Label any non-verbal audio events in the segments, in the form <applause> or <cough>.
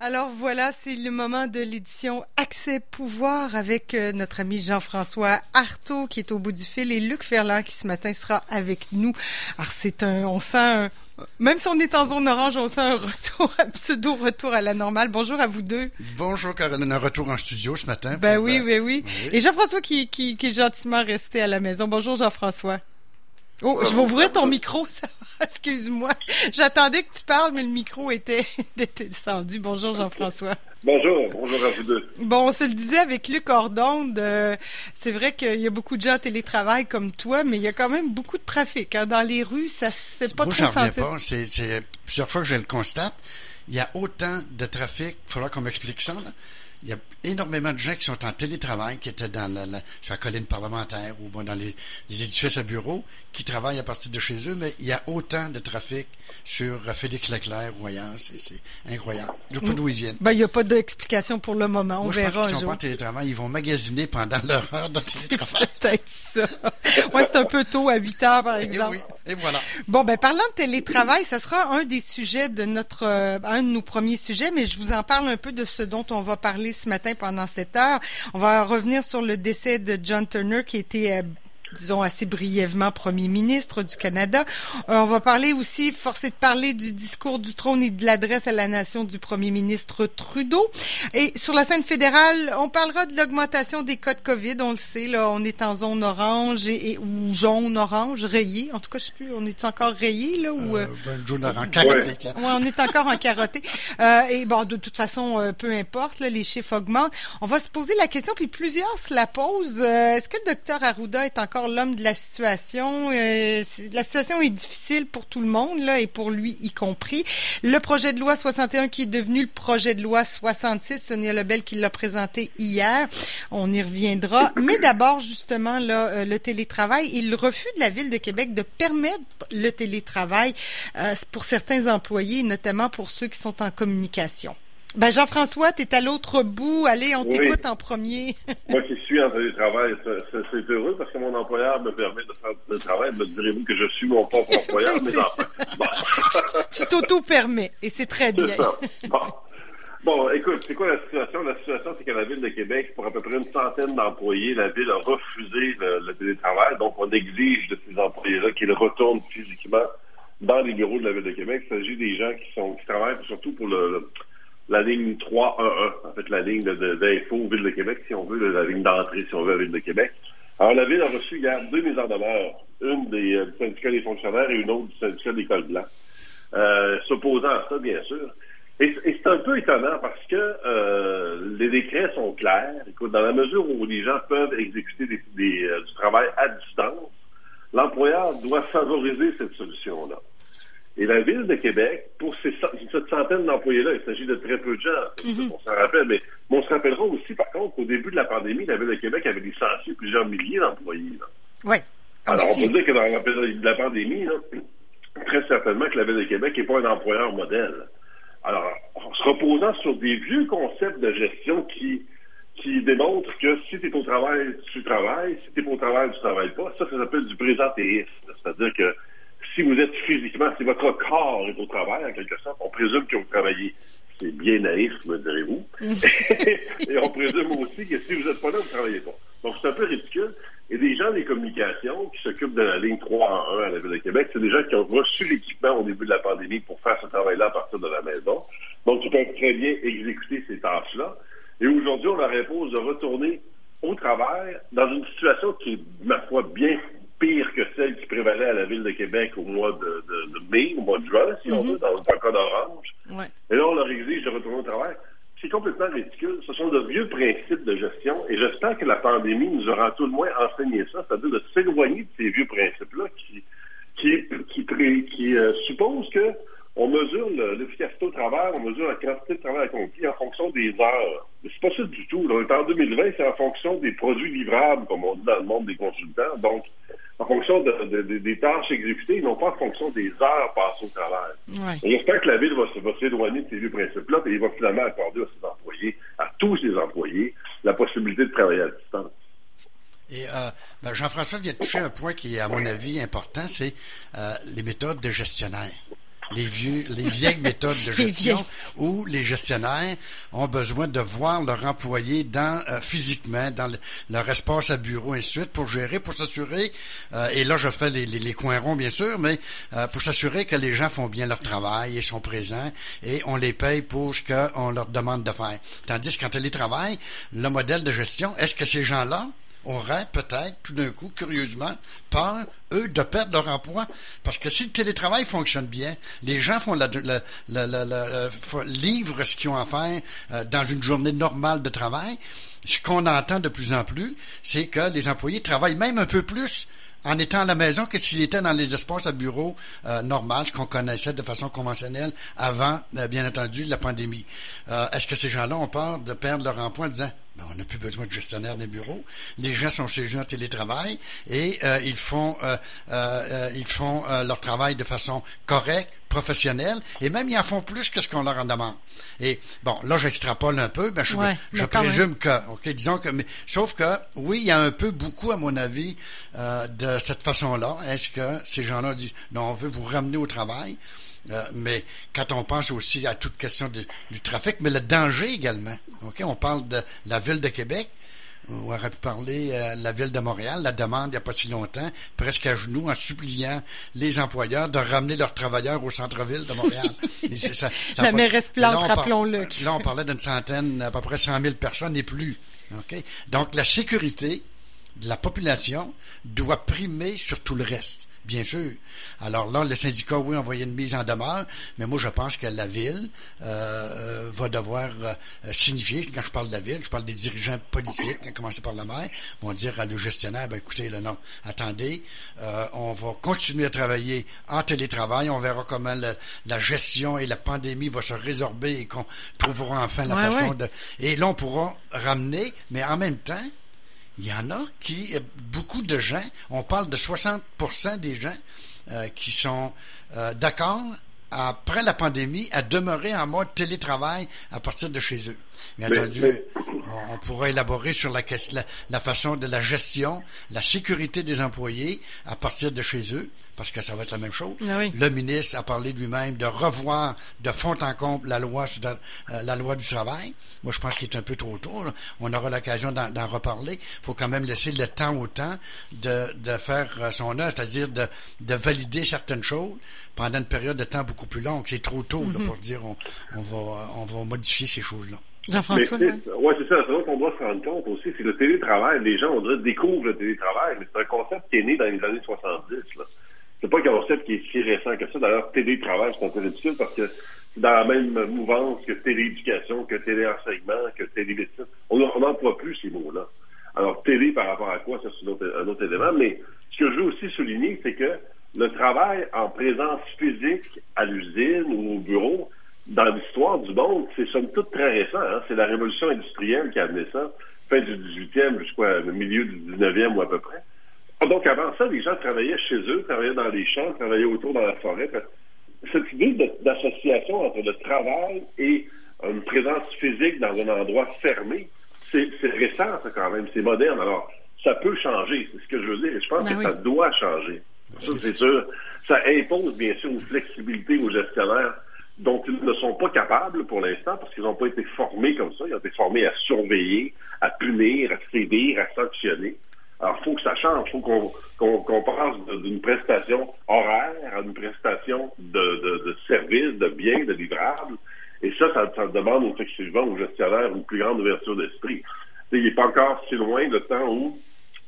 Alors voilà, c'est le moment de l'édition Accès Pouvoir avec euh, notre ami Jean-François Artaud qui est au bout du fil et Luc Ferland qui ce matin sera avec nous. Alors c'est un, on sent, un, même si on est en zone orange, on sent un retour, un pseudo retour à la normale. Bonjour à vous deux. Bonjour Caroline, un retour en studio ce matin. Ben oui, ben, oui, oui, Et Jean-François qui, qui, qui est gentiment resté à la maison. Bonjour Jean-François. Oh, je vais ouvrir ton <laughs> micro, ça Excuse-moi. J'attendais que tu parles, mais le micro <laughs> était, descendu. Bonjour, Jean-François. Bonjour, bonjour à vous deux. Bon, on se le disait avec Luc Ordonde, euh, c'est vrai qu'il y a beaucoup de gens en télétravail comme toi, mais il y a quand même beaucoup de trafic. Hein. Dans les rues, ça se fait pas trop sentir. Pas. C'est plusieurs fois que je le constate. Il y a autant de trafic. Il faudra qu'on m'explique ça. Là il y a énormément de gens qui sont en télétravail, qui étaient dans la, sur la colline parlementaire ou dans les, édifices à bureaux, qui travaillent à partir de chez eux, mais il y a autant de trafic sur Félix Leclerc ou ailleurs. C'est incroyable. Je ne sais pas d'où ils viennent. Ben, il n'y a pas d'explication pour le moment. On Moi, verra. Je pense qu'ils sont pas en télétravail. Ils vont magasiner pendant leur heure de télétravail. Peut-être ça. Moi, c'est un peu tôt, à 8 heures, par exemple. Et, oui. Et voilà. Bon, ben, parlant de télétravail, ça sera un des sujets de notre, euh, un de nos premiers sujets, mais je vous en parle un peu de ce dont on va parler ce matin pendant cette heure. On va revenir sur le décès de John Turner qui était euh, disons assez brièvement premier ministre du Canada. Euh, on va parler aussi, forcé de parler du discours du trône et de l'adresse à la nation du premier ministre Trudeau. Et sur la scène fédérale, on parlera de l'augmentation des cas de COVID. On le sait, là, on est en zone orange et, ou jaune orange, rayé. En tout cas, je sais plus, on est encore rayé là ou euh, euh ben, jaune orange, carotté. Ouais. on est encore en carotté. <laughs> Euh, et bon, de toute façon, euh, peu importe, là, les chiffres augmentent. On va se poser la question, puis plusieurs se la posent. Est-ce que le docteur Arruda est encore l'homme de la situation. Euh, la situation est difficile pour tout le monde, là, et pour lui y compris. Le projet de loi 61 qui est devenu le projet de loi 66, Sonia Lebel qui l'a présenté hier. On y reviendra. Mais d'abord, justement, là, euh, le télétravail il le refus de la Ville de Québec de permettre le télétravail euh, pour certains employés, notamment pour ceux qui sont en communication. Ben Jean-François, tu es à l'autre bout. Allez, on t'écoute en premier. <laughs> Moi qui suis en télétravail, c'est heureux parce que mon employeur me permet de faire le travail. Me direz-vous que je suis mon propre <laughs> employeur, mais <laughs> bon. tu t'auto-permets et c'est très bien. Bon. écoute, c'est quoi la situation? La situation, c'est qu'à la Ville de Québec, pour à peu près une centaine d'employés, la Ville a refusé le, télétravail. Donc, on exige de ces employés-là qu'ils retournent physiquement dans les bureaux de la Ville de Québec. Il s'agit des gens qui sont qui travaillent surtout pour le la ligne 311, en fait, la ligne d'info de, Ville de Québec, si on veut, la ligne d'entrée, si on veut, à Ville de Québec. Alors, la Ville a reçu hier deux mises en demeure, une des, euh, du syndicat des fonctionnaires et une autre du syndicat des cols blancs, euh, s'opposant à ça, bien sûr. Et, c'est un peu étonnant parce que euh, les décrets sont clairs. Écoute, dans la mesure où les gens peuvent exécuter des, du travail à distance, l'employeur doit favoriser cette solution-là. Et la Ville de Québec, pour ces, cette centaine d'employés-là, il s'agit de très peu de gens, mhm. on s'en rappelle, mais, on se rappellera aussi, par contre, qu'au début de la pandémie, la Ville de Québec avait licencié plusieurs milliers d'employés. Oui. Alors, on peut dire que dans la période de la pandémie, <clears throat> très certainement que la Ville de Québec n'est pas un employeur modèle. Alors, en se reposant sur des vieux concepts de gestion qui, qui démontrent que si tu es au travail, tu travailles, si tu es pas au travail, tu travailles pas, ça, ça s'appelle du présentéisme. C'est-à-dire que si vous êtes physiquement, si votre corps est au travail, en quelque sorte, on présume que vous travaillez. C'est bien naïf, me direz-vous. <laughs> et on présume aussi que si vous n'êtes pas là, vous ne travaillez pas. Donc, c'est un peu ridicule. Et des gens des communications qui s'occupent de la ligne 3 en 1 à la Ville de Québec, c'est des gens qui ont reçu l'équipement au début de la pandémie pour faire ce travail-là à partir de la maison. Donc, ils peuvent très bien exécuter ces tâches-là. Et aujourd'hui, on leur impose de retourner au travail dans une situation qui est, ma foi, bien pire que celle prévalait à la ville de Québec au mois de, mai, au mois de juin, si on mhm. veut, dans le cas d'Orange. Et là, on leur exige de retourner au travail. C'est complètement ridicule. Ce sont de vieux principes de gestion et j'espère que la pandémie nous aura tout le moins enseigné ça, c'est-à-dire de s'éloigner de ces vieux principes-là qui, qui, qui, qui, euh, supposent que on mesure l'efficacité au travail, on mesure la quantité de travail accompli en fonction des heures. Mais c'est pas ça du tout. Est en 2020, c'est en fonction des produits livrables, comme on dit dans le monde des consultants. Donc, en fonction des tâches exécutées, non pas en fonction des heures passées au travail. J'espère que la Ville va, s'éloigner de ces vieux principes-là et il va finalement accorder à ses employés, à tous ses employés, la possibilité de travailler à distance. Et euh, ben, Jean-François vient de toucher un point qui est, à mon avis, important, c'est euh, les méthodes de gestionnaire. Les vieux, les vieilles méthodes de <laughs> gestion où les gestionnaires ont besoin de voir leur employé dans euh, physiquement dans leur espace à bureau et suite pour gérer, pour s'assurer. Euh, et là, je fais les, les, coins ronds bien sûr, mais euh, pour s'assurer que les gens font bien leur travail et sont présents et on les paye pour ce qu'on leur demande de faire. Tandis qu'en télétravail, le modèle de gestion, est-ce que ces gens-là auraient peut-être, tout d'un coup, curieusement, peur, eux, de perdre leur emploi. Parce que si le télétravail fonctionne bien, les gens font la, la, la, livrent ce qu'ils ont à faire euh, dans une journée normale de travail. Ce qu'on entend de plus en plus, c'est que les employés travaillent même un peu plus en étant à la maison que s'ils étaient dans les espaces à bureau euh, qu'on connaissait de façon conventionnelle avant, euh, bien entendu, la pandémie? Euh, est-ce que ces gens-là ont peur de perdre leur emploi en disant ben, on n'a plus besoin de gestionnaire des bureaux? Les gens sont chez eux en télétravail et euh, ils font ils font leur travail de façon correcte, professionnelle, et même ils en font plus que ce qu'on leur en demande. Et bon, là j'extrapole un peu, mais je, je présume que, ok, disons que, mais, sauf que oui, il y a un peu beaucoup à mon avis de cette façon-là. Est-ce que ces gens-là disent non, on veut vous ramener au travail? Euh, mais quand on pense aussi à toute question du trafic, mais le danger également. Ok, on parle de la ville de Québec. On aurait pu parler euh, la ville de Montréal, la demande il n'y a pas si longtemps, presque à genoux, en suppliant les employeurs de ramener leurs travailleurs au centre-ville de Montréal. <laughs> ça, ça la mairesse Plante, rappelons-le. Là, on parlait d'une centaine, à peu près 100 000 personnes et plus. Donc, la sécurité de la population doit primer sur tout le reste. Bien sûr. Alors là, le syndicat, oui, envoyé une mise en demeure, mais moi, je pense que la ville euh, euh, va devoir euh, signifier, quand je parle de la ville, je parle des dirigeants politiques, à commencer par le maire, vont dire à le gestionnaire, ben écoutez, là, non, attendez, on va continuer à travailler en télétravail, on verra comment la gestion et la pandémie vont se résorber et qu'on trouvera enfin la façon de... Et là, on pourra ramener, mais en même temps, il y en a qui, beaucoup de gens, on parle de 60% des gens euh, qui sont euh, d'accord après la pandémie à demeurer en mode télétravail à partir de chez eux. Bien entendu, on pourra élaborer sur la, la, façon de la gestion, la sécurité des employés à partir de chez eux, parce que ça va être la même chose. Ah Le ministre a parlé lui-même de revoir de fond en comble la loi, euh, la loi du travail. Moi, je pense qu'il est un peu trop tôt. On aura l'occasion d'en reparler. Il faut quand même laisser le temps au temps de, de faire son œuvre, c'est-à-dire de, de valider certaines choses pendant une période de temps beaucoup plus longue. C'est trop tôt mm-hmm. pour dire on, on, va, on va modifier ces choses-là. Jean-François? Oui, c'est ça. C'est vrai qu'on doit se rendre compte aussi. C'est le télétravail. Les gens, on dirait, découvrent le télétravail, mais c'est un concept qui est né dans les années 70. Là. C'est pas un concept qui est si récent que ça. D'ailleurs, télétravail, c'est un peu parce que c'est dans la même mouvance que télééducation, que téléenseignement, que télémédecine. On n'emploie plus ces mots-là. Alors, télé par rapport à quoi, ça, c'est un autre élément. Mais ce que je veux aussi souligner, c'est que le travail en présence physique à l'usine ou au bureau, dans l'histoire du monde, c'est somme toute très récent. Hein? C'est la révolution industrielle qui a amené ça, fin du 18e jusqu'au milieu du 19e ou à peu près. Donc avant ça, les gens travaillaient chez eux, travaillaient dans les champs, travaillaient autour dans la forêt. Cette idée d'association entre le travail et une présence physique dans un endroit fermé, c'est récent, ça, quand même. C'est moderne. Alors, ça peut changer, c'est ce que je veux dire. Et je pense ben que ça doit changer. Ça, c'est sûr. Ça impose, bien sûr, une flexibilité aux gestionnaires dont ils ne sont pas capables pour l'instant parce qu'ils n'ont pas été formés comme ça. Ils ont été formés à surveiller, à punir, à sévir, à sanctionner. Alors, il faut que ça change. Il faut qu'on passe d'une prestation horaire à une prestation de, de, services, de biens, de livrables. Et ça, ça, ça demande effectivement aux gestionnaires une plus grande ouverture d'esprit. Il n'est pas encore si loin le temps où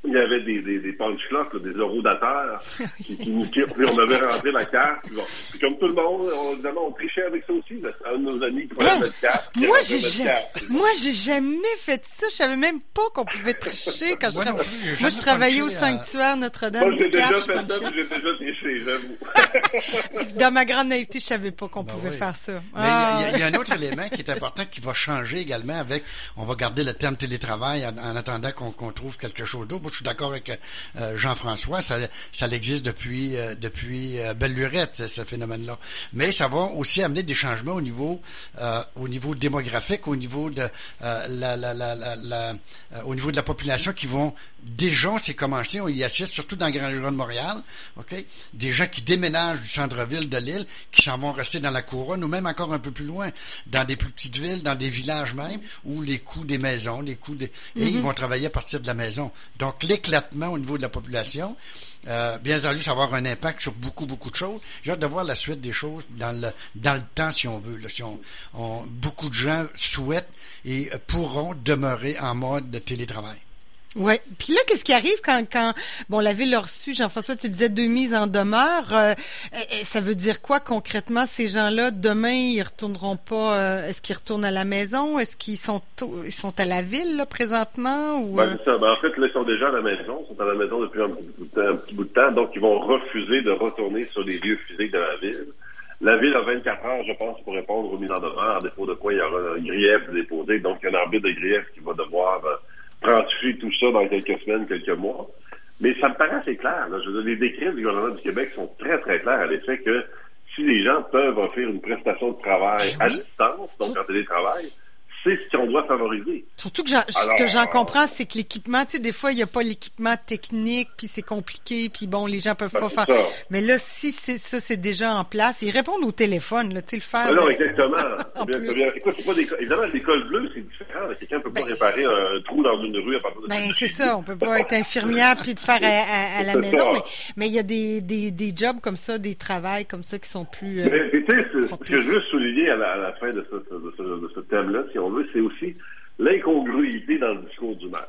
il y avait des, des, des punch clocks, des eurodateurs, qui, qui, qui, on avait rentré la carte. Puis comme tout le monde, on, évidemment, on trichait avec ça aussi. C'est un de nos amis qui prenait notre carte. Moi, j'ai jamais, moi, j'ai jamais fait ça. Je savais même pas qu'on pouvait tricher quand je travaillais. Moi, je travaillais au sanctuaire Notre-Dame. Moi, j'ai déjà fait ça, j'ai déjà triché, j'avoue. <laughs> Dans ma grande naïveté, je savais pas qu'on ben pouvait faire ça. Mais il y, a un autre <laughs> élément qui est important qui va changer également avec, on va garder le terme télétravail en, attendant qu'on trouve quelque chose d'autre je suis d'accord avec euh, Jean-François, ça, ça existe depuis euh, depuis euh, belle lurette ce phénomène-là. Mais ça va aussi amener des changements au niveau au niveau démographique, au niveau de la, la, la, la au niveau de la population qui vont déjà, c'est commencé, on y assiste surtout dans le Grand Région de Montréal, ok, des gens qui déménagent du centre-ville de l'île, qui s'en vont rester dans la couronne ou même encore un peu plus loin, dans des plus petites villes, dans des villages même, où les coûts des maisons, les coûts des... Et ils vont travailler à partir de la maison. Donc, l'éclatement au niveau de la population, euh, bien entendu, ça va avoir un impact sur beaucoup, beaucoup de choses. J'ai hâte de voir la suite des choses dans le, dans le temps, si on veut. Si beaucoup de gens souhaitent et pourront demeurer en mode de télétravail. Oui. Puis là, qu'est-ce qui arrive quand, quand bon, la ville a reçu, Jean-François, tu disais deux mises en demeure. Euh, ça veut dire quoi concrètement ces gens-là demain ils retourneront pas euh, Est-ce qu'ils retournent à la maison? Est-ce qu'ils sont ils sont à la ville là, présentement ou ben, ça. Ben, en fait, là, ils sont déjà à la maison. Ils sont à la maison depuis un petit, bout de temps, donc ils vont refuser de retourner sur les lieux physiques de la ville. La ville a 24 heures, je pense, pour répondre aux mises en demeure, à défaut de quoi il y aura un grief déposé. Donc, il y a un arbitre de grief qui va devoir trancher tout ça dans quelques semaines, quelques mois. Mais ça me paraît assez clair. Là. Je veux dire, les décrets du gouvernement du Québec sont très, très clairs à l'effet que si les gens peuvent offrir une prestation de travail ben à distance, donc en télétravail, c'est ce qu'on doit favoriser. Surtout que ce que j'en comprends, c'est que l'équipement, tu sais, des fois, il n'y a pas l'équipement technique, puis c'est compliqué, puis bon, les gens peuvent ben, pas faire. Mais là, si c'est ça, c'est déjà en place, ils répondent au téléphone, là, tu sais, le faire. Ben non, exactement. <laughs> bien, bien. Écoute, c'est pas des... Évidemment, l'école bleue, Quelqu'un ne peut pas ben, réparer un trou dans une rue à partir de Ben, c'est ça. On peut pas être infirmière puis de faire à, la maison. Mais, il y a des, des, des, jobs comme ça, des travails comme ça qui sont plus. Euh, mais, tu sais, ce que je veux souligner à la, fin de ce, de ce, de ce thème-là, si on veut, c'est aussi l'incongruité dans le discours du maire.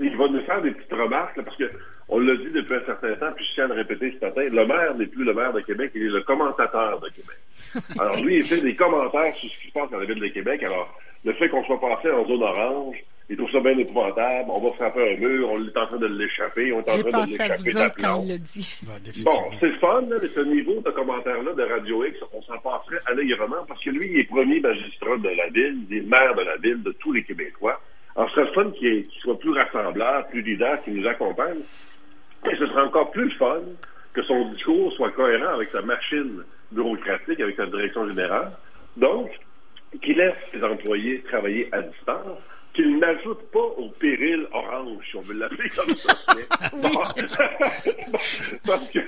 Il va nous faire des petites remarques, parce que on l'a dit depuis un certain temps, puis je tiens à le répéter ce matin, le maire n'est plus le maire de Québec, il est le commentateur de Québec. <laughs> Alors lui, il fait des commentaires sur ce qui se passe dans la ville de Québec. Alors, le fait qu'on soit passé en zone orange, il trouve ça bien épouvantable, on va frapper un mur, on est en train de l'échapper, on est en train de l'échapper quand il l'a dit. bon, c'est fun, là, mais ce niveau de commentaire-là de Radio X, on s'en passerait allègrement parce que lui, il est premier magistrat de la ville, il est maire de la ville, de tous les Québécois. Alors, ce serait fun qu'il soit plus rassembleur, plus leader, qu'il nous accompagne. Et ce serait encore plus fun que son discours soit cohérent avec sa machine bureaucratique, avec sa direction générale. Donc, qu'il laisse ses employés travailler à distance, qu'il n'ajoute pas au péril orange, si on veut l'appeler comme ça. <laughs> <laughs> Parce que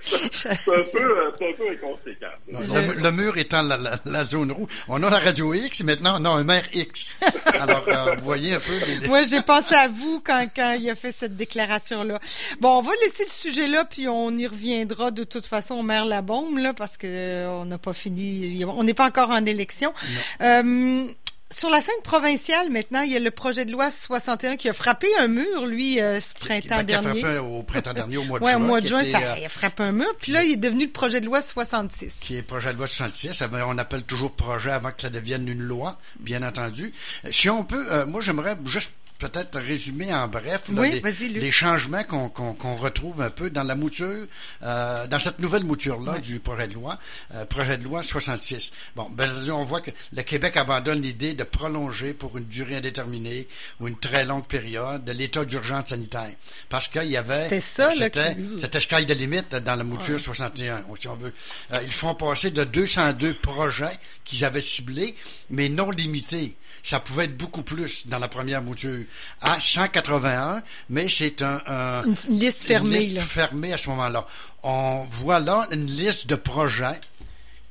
c'est un, peu, un peu inconséquent. Le, mur étant la, la, zone rouge. On a la radio X, maintenant on a un maire X. <laughs> Alors, euh, vous voyez un peu... Les... Moi, j'ai pensé à vous quand, quand il a fait cette déclaration-là. Bon, on va laisser le sujet là, puis on y reviendra de toute façon au maire Labombe, là, parce que euh, on n'a pas fini, on n'est pas encore en élection. Euh, sur la scène provinciale, maintenant, il y a le projet de loi 61 qui a frappé un mur, lui, euh, ce printemps dernier. Qui a frappé au printemps dernier, au mois de <laughs> juin. Oui, au mois de juin, ça euh, a frappé un mur. Puis là, il est devenu le projet de loi 66. Qui est projet de loi 66. On appelle toujours projet avant que ça devienne une loi, bien entendu. Si on peut, euh, moi, j'aimerais juste peut-être résumer en bref les, changements qu'on retrouve un peu dans la mouture, euh, dans cette nouvelle mouture-là du projet de loi, euh, projet de loi 66. Bon, ben, on voit que le Québec abandonne l'idée de prolonger pour une durée indéterminée ou une très longue période de l'état d'urgence sanitaire. Parce qu'il y avait... C'était ça, C'était sky de limite dans la mouture 61, si on veut. Euh, ils font passer de 202 projets qu'ils avaient ciblés, mais non limités ça pouvait être beaucoup plus dans la première mouture. À 181, mais c'est un, une liste fermée. Une liste fermée à ce moment-là. On voit là une liste de projets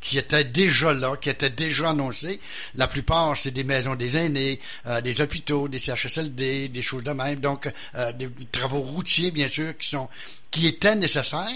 qui étaient déjà là, qui étaient déjà annoncés. La plupart, c'est des maisons des aînés, euh, des hôpitaux, des CHSLD, des choses de même. Donc, euh, des travaux routiers, bien sûr, qui sont qui étaient nécessaires,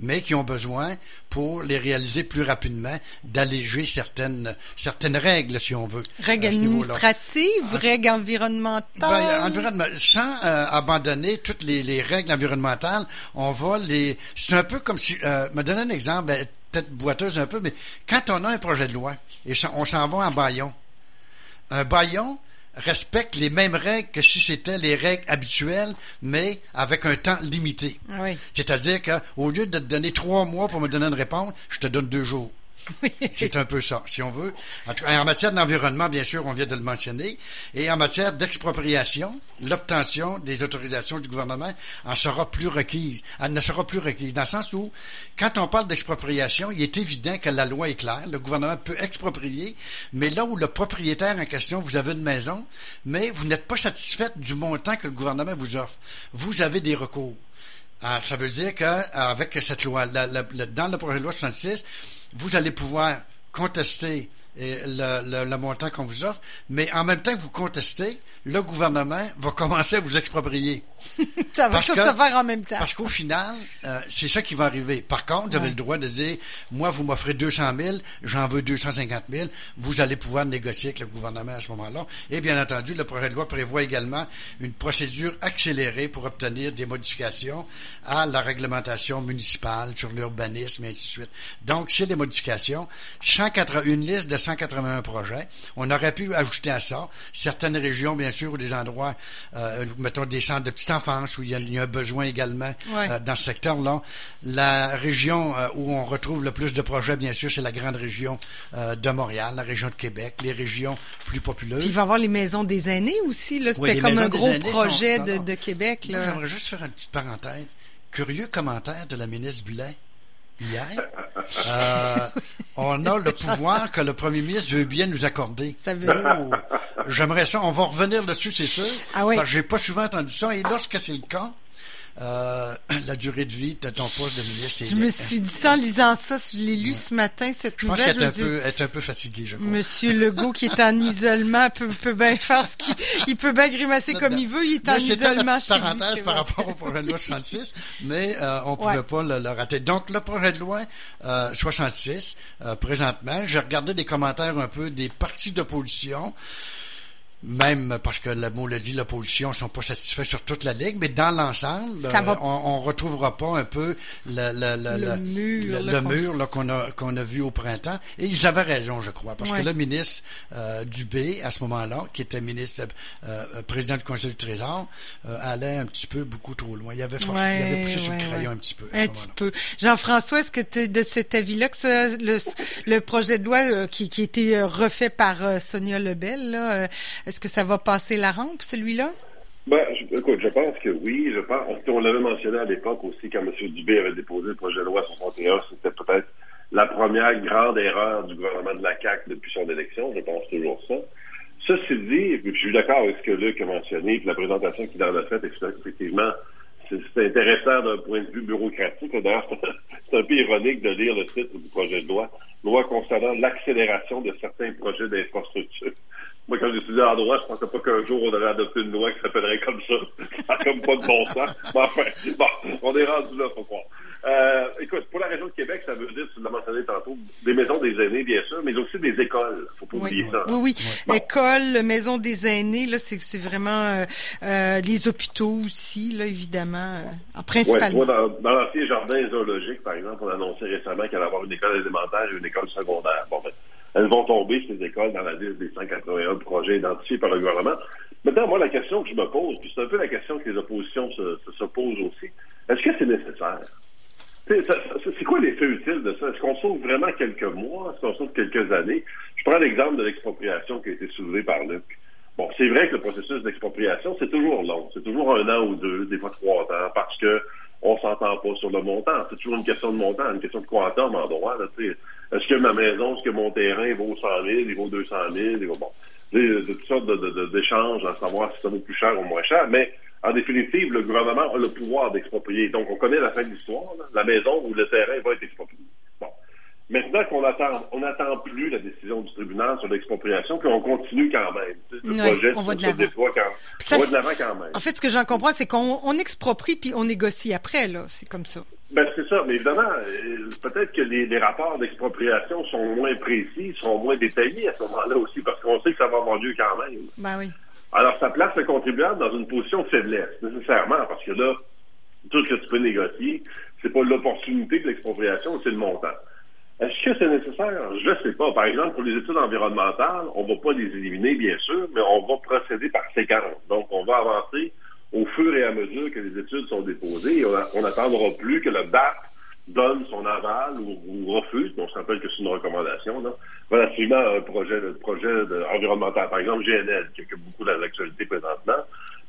mais qui ont besoin, pour les réaliser plus rapidement, d'alléger certaines, certaines règles, si on veut. Règles administratives, règles environnementales? Ben, sans euh, abandonner toutes les, les, règles environnementales, on va les... C'est un peu comme si... Me donner un exemple, ben, peut-être boiteuse un peu, mais quand on a un projet de loi, et on s'en va en baillon, un baillon, respecte les mêmes règles que si c'était les règles habituelles, mais avec un temps limité. Ah C'est-à-dire qu'au lieu de te donner trois mois pour me donner une réponse, je te donne deux jours. <laughs> C'est un peu ça, si on veut. En, matière d'environnement, bien sûr, on vient de le mentionner. Et en matière d'expropriation, l'obtention des autorisations du gouvernement en sera plus requise. Elle ne sera plus requise. Dans le sens où, quand on parle d'expropriation, il est évident que la loi est claire. Le gouvernement peut exproprier, mais là où le propriétaire en question, vous avez une maison, mais vous n'êtes pas satisfait du montant que le gouvernement vous offre, vous avez des recours Ah, ça veut dire qu'avec cette loi, dans le projet de loi 66, vous allez pouvoir contester le, le, montant qu'on vous offre, mais en même temps que vous contestez, le gouvernement va commencer à vous exproprier. <laughs> ça va se faire en même temps. Parce qu'au final, euh, c'est ça qui va arriver. Par contre, vous avez le droit de dire, moi, vous m'offrez 200 000, j'en veux 250 000, vous allez pouvoir négocier avec le gouvernement à ce moment-là. Et bien entendu, le projet de loi prévoit également une procédure accélérée pour obtenir des modifications à la réglementation municipale sur l'urbanisme et ainsi de suite. Donc, c'est des modifications. 181 liste de 181 projets. On aurait pu ajouter à ça certaines régions, bien sûr, ou des endroits, euh, mettons des centres de petite enfance où il y a, un besoin également euh, dans ce secteur-là. La région euh, où on retrouve le plus de projets, bien sûr, c'est la grande région de Montréal, la région de Québec, les régions plus populeuses. il va y avoir les maisons des aînés aussi. C'était comme un gros projet de, Québec. J'aimerais juste faire une petite parenthèse. Curieux commentaire de la ministre Bullet hier. Euh, on a le pouvoir que le premier ministre veut bien nous accorder. Ça veut. Oh, j'aimerais ça. On va revenir dessus, c'est sûr. Ah oui. j'ai pas souvent entendu ça. Et lorsque c'est le cas, euh, <clears throat> la durée de vie de ton poste de ministre. Je me suis dit ça en lisant ça, je l'ai lu ce matin, cette je nouvelle. Pense qu'elle est, un peu, est un peu fatiguée, je crois. Monsieur Legault, qui est en <laughs> isolement, peut, peut bien faire ce qu'il il peut bien grimacer comme il veut, il est en isolement. La parenthèse par rapport au projet de loi <laughs> 66, mais euh, on ne pouvait pas le, rater. Donc, le projet de loi euh, 66, euh, présentement, j'ai regardé des commentaires un peu des partis d'opposition même parce que le mot le dit, l'opposition ne sont pas satisfaits sur toute la ligue, mais dans l'ensemble, euh, on, ne retrouvera pas un peu le, le, mur, le, mur qu'on a qu'on a vu au printemps. Et ils avaient raison, je crois, parce que le ministre euh, Dubé, à ce moment-là, qui était ministre euh, président du Conseil du Trésor, euh, allait un petit peu beaucoup trop loin. Il avait forcé, il avait poussé sur le crayon un petit peu. un petit peu. Jean-François, est-ce que tu es de cet avis-là que le, le projet de loi qui, qui a été refait par Sonia Lebel, là, est-ce que ça va passer la rampe, celui-là? Ben, écoute, je pense que oui. Je pense, on l'avait mentionné à l'époque aussi, quand M. Dubé avait déposé le projet de loi 61, c'était peut-être la première grande erreur du gouvernement de la CAQ depuis son élection. Je pense toujours ça. Ceci dit, je suis d'accord avec ce que Luc a mentionné, puis la présentation qu'il en a faite, effectivement, c'est intéressant d'un point de vue bureaucratique. D'ailleurs, <laughs> c'est un peu ironique de lire le titre du projet de loi, loi concernant l'accélération de certains projets d'infrastructure. Moi, quand j'étudiais en droit, je pensais pas qu'un jour on aurait adopté une loi qui s'appellerait comme ça. Ça comme pas de bon sens. Mais enfin, bon, on est rendu là, faut croire. Euh, écoute, pour la région de Québec, ça veut dire, tu l'as mentionné tantôt, des maisons des aînés, bien sûr, mais aussi des écoles. Faut pas oublier ça. Oui, oui. École, maison des aînés, là, c'est, c'est vraiment euh, euh, les hôpitaux aussi, là, évidemment, principalement. Ouais, dans, dans l'ancien jardin zoologique, par exemple, on a annoncé récemment qu'il allait avoir une école élémentaire et une école secondaire. Bon, elles vont tomber, ces écoles, dans la liste des 181 projets identifiés par le gouvernement. Maintenant, moi, la question que je me pose, puis c'est un peu la question que les oppositions se, se, posent aussi, est-ce que c'est nécessaire? C'est quoi l'effet utile de ça? Est-ce qu'on sauve vraiment quelques mois? Est-ce qu'on sauve quelques années? Je prends l'exemple de l'expropriation qui a été soulevée par Luc. Bon, c'est vrai que le processus d'expropriation, c'est toujours long. C'est toujours un an ou deux, des fois trois ans, parce que on s'entend pas sur le montant. C'est toujours une question de montant, une question de quantum en droit. Est-ce que ma maison, est-ce que mon terrain vaut 100 000, il vaut 200 000, il vaut, bon, de, toutes sortes d'échanges à savoir si ça vaut plus cher ou moins cher, mais en définitive, le gouvernement a le pouvoir d'exproprier. Donc, on connaît la fin de l'histoire, la maison où le terrain va être exproprié. Maintenant qu'on attend, on n'attend plus la décision du tribunal sur l'expropriation, puis on continue quand même. Le projet on va de l'avant. quand même. En fait, ce que j'en comprends, c'est qu'on exproprie puis on négocie après, là. C'est comme ça. Ben, c'est ça. Mais évidemment, euh, peut-être que les, les rapports d'expropriation sont moins précis, sont moins détaillés à ce moment-là aussi, parce qu'on sait que ça va avoir lieu quand même. Ben oui. Alors, ça place le contribuable dans une position de faiblesse, nécessairement, parce que là, tout ce que tu peux négocier, c'est pas l'opportunité de l'expropriation, c'est le montant. Est-ce que c'est nécessaire? Je ne sais pas. Par exemple, pour les études environnementales, on ne va pas les éliminer, bien sûr, mais on va procéder par séquence. Donc, on va avancer au fur et à mesure que les études sont déposées. on n'attendra plus que le BAP donne son aval ou, refuse. on se rappelle que c'est une recommandation, là, relativement à un projet, projet environnemental. Par exemple, GNL, qui occupe beaucoup dans l'actualité présentement.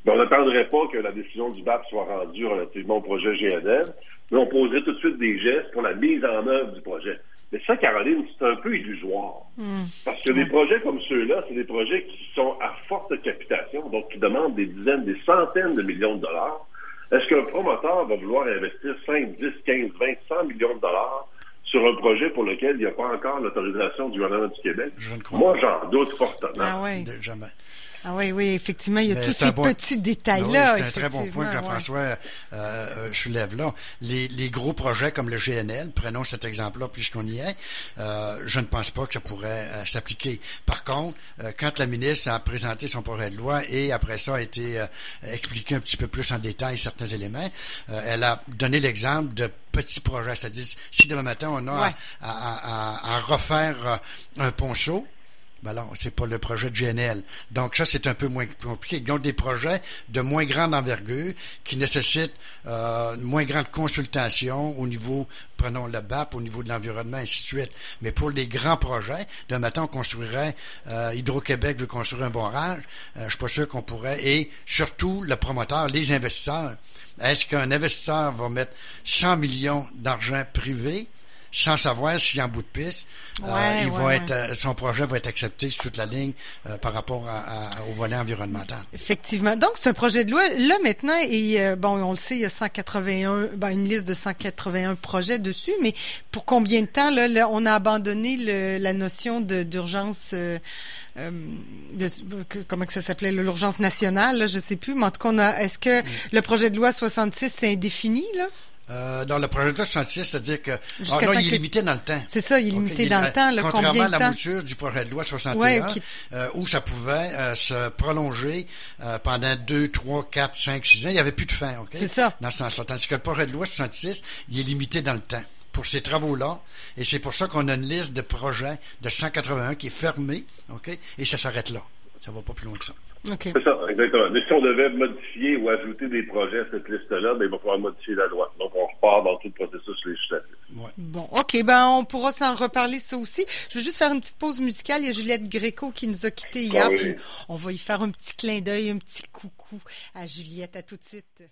Mais on n'attendrait pas que la décision du BAP soit rendue relativement au projet GNL, mais on poserait tout de suite des gestes pour la mise en œuvre du projet. Mais ça, Caroline, c'est un peu illusoire. Hmm. Parce que des projets comme ceux-là, c'est des projets qui sont à forte capitation, donc qui demandent des dizaines, des centaines de millions de dollars. Est-ce qu'un promoteur va vouloir investir 5, 10, 15, 20, 100 millions de dollars sur un projet pour lequel il n'y a pas encore l'autorisation du gouvernement du Québec? Je ne crois Moi, j'en doute fortement. Ah. De- jamais. Ah oui, oui, effectivement, il y a tous ces bon- petits Ben détails-là. oui, c'est un très bon point ouais. Jean-François euh, euh, soulève là. Les, les gros projets comme le GNL, prenons cet exemple-là puisqu'on y est, euh, je ne pense pas que ça pourrait euh, s'appliquer. Par contre, euh, quand la ministre a présenté son projet de loi et après ça a été euh, expliqué un petit peu plus en détail certains éléments, euh, elle a donné l'exemple de petits projets, c'est-à-dire si demain matin on a Ouais. à, à- à- à refaire un ponceau, ben non, c'est pas le projet de GNL. Donc ça, c'est un peu moins compliqué. Donc des projets de moins grande envergure qui nécessitent euh, une moins grande consultation au niveau, prenons le BAP, au niveau de l'environnement, ainsi de suite. Mais pour les grands projets, de matin, on construirait, euh, Hydro-Québec veut construire un barrage, euh, je suis pas sûr qu'on pourrait, et surtout le promoteur, les investisseurs. Est-ce qu'un investisseur va mettre 100 millions d'argent privé sans savoir si en bout de piste, euh, il ouais, va être, son projet va être accepté sur toute la ligne euh, par rapport à- à- au volet environnemental. Effectivement. Donc, c'est un projet de loi. Là, maintenant, et euh, bon, on le sait, il y a 181, ben, une liste de 181 projets dessus, mais pour combien de temps, là, là, on a abandonné le- la notion d'urgence, comment que ça s'appelait, l'urgence nationale, là, je sais plus, mais en tout cas, est-ce que le projet de loi 66, c'est indéfini, là? Euh, dans le projet de loi 66, c'est-à-dire que ah, non, il est limité dans le temps. C'est ça, il est limité dans le temps, là, Contrairement combien à la temps? mouture du projet de loi 61, Ouais, qui- euh, où ça pouvait euh, se prolonger euh, pendant 2, 3, 4, 5, 6 ans. Il n'y avait plus de fin. ok? C'est ça. Dans ce sens-là. Tandis que le projet de loi 66, il est limité dans le temps pour ces travaux-là. Et c'est pour ça qu'on a une liste de projets de 181 qui est fermée. ok? Et ça s'arrête là. Ça va pas plus loin que ça. C'est ça, exactement. Mais si on devait modifier ou ajouter des projets à cette liste-là, ben, il va falloir modifier la loi. Donc, on repart dans tout le processus législatif. Ouais. Bon, OK, ben on pourra s'en reparler ça aussi. Je veux juste faire une petite pause musicale. Il y a Juliette Gréco qui nous a quittés hier, Ah oui. puis on va y faire un petit clin d'œil, un petit coucou à Juliette. À tout de suite.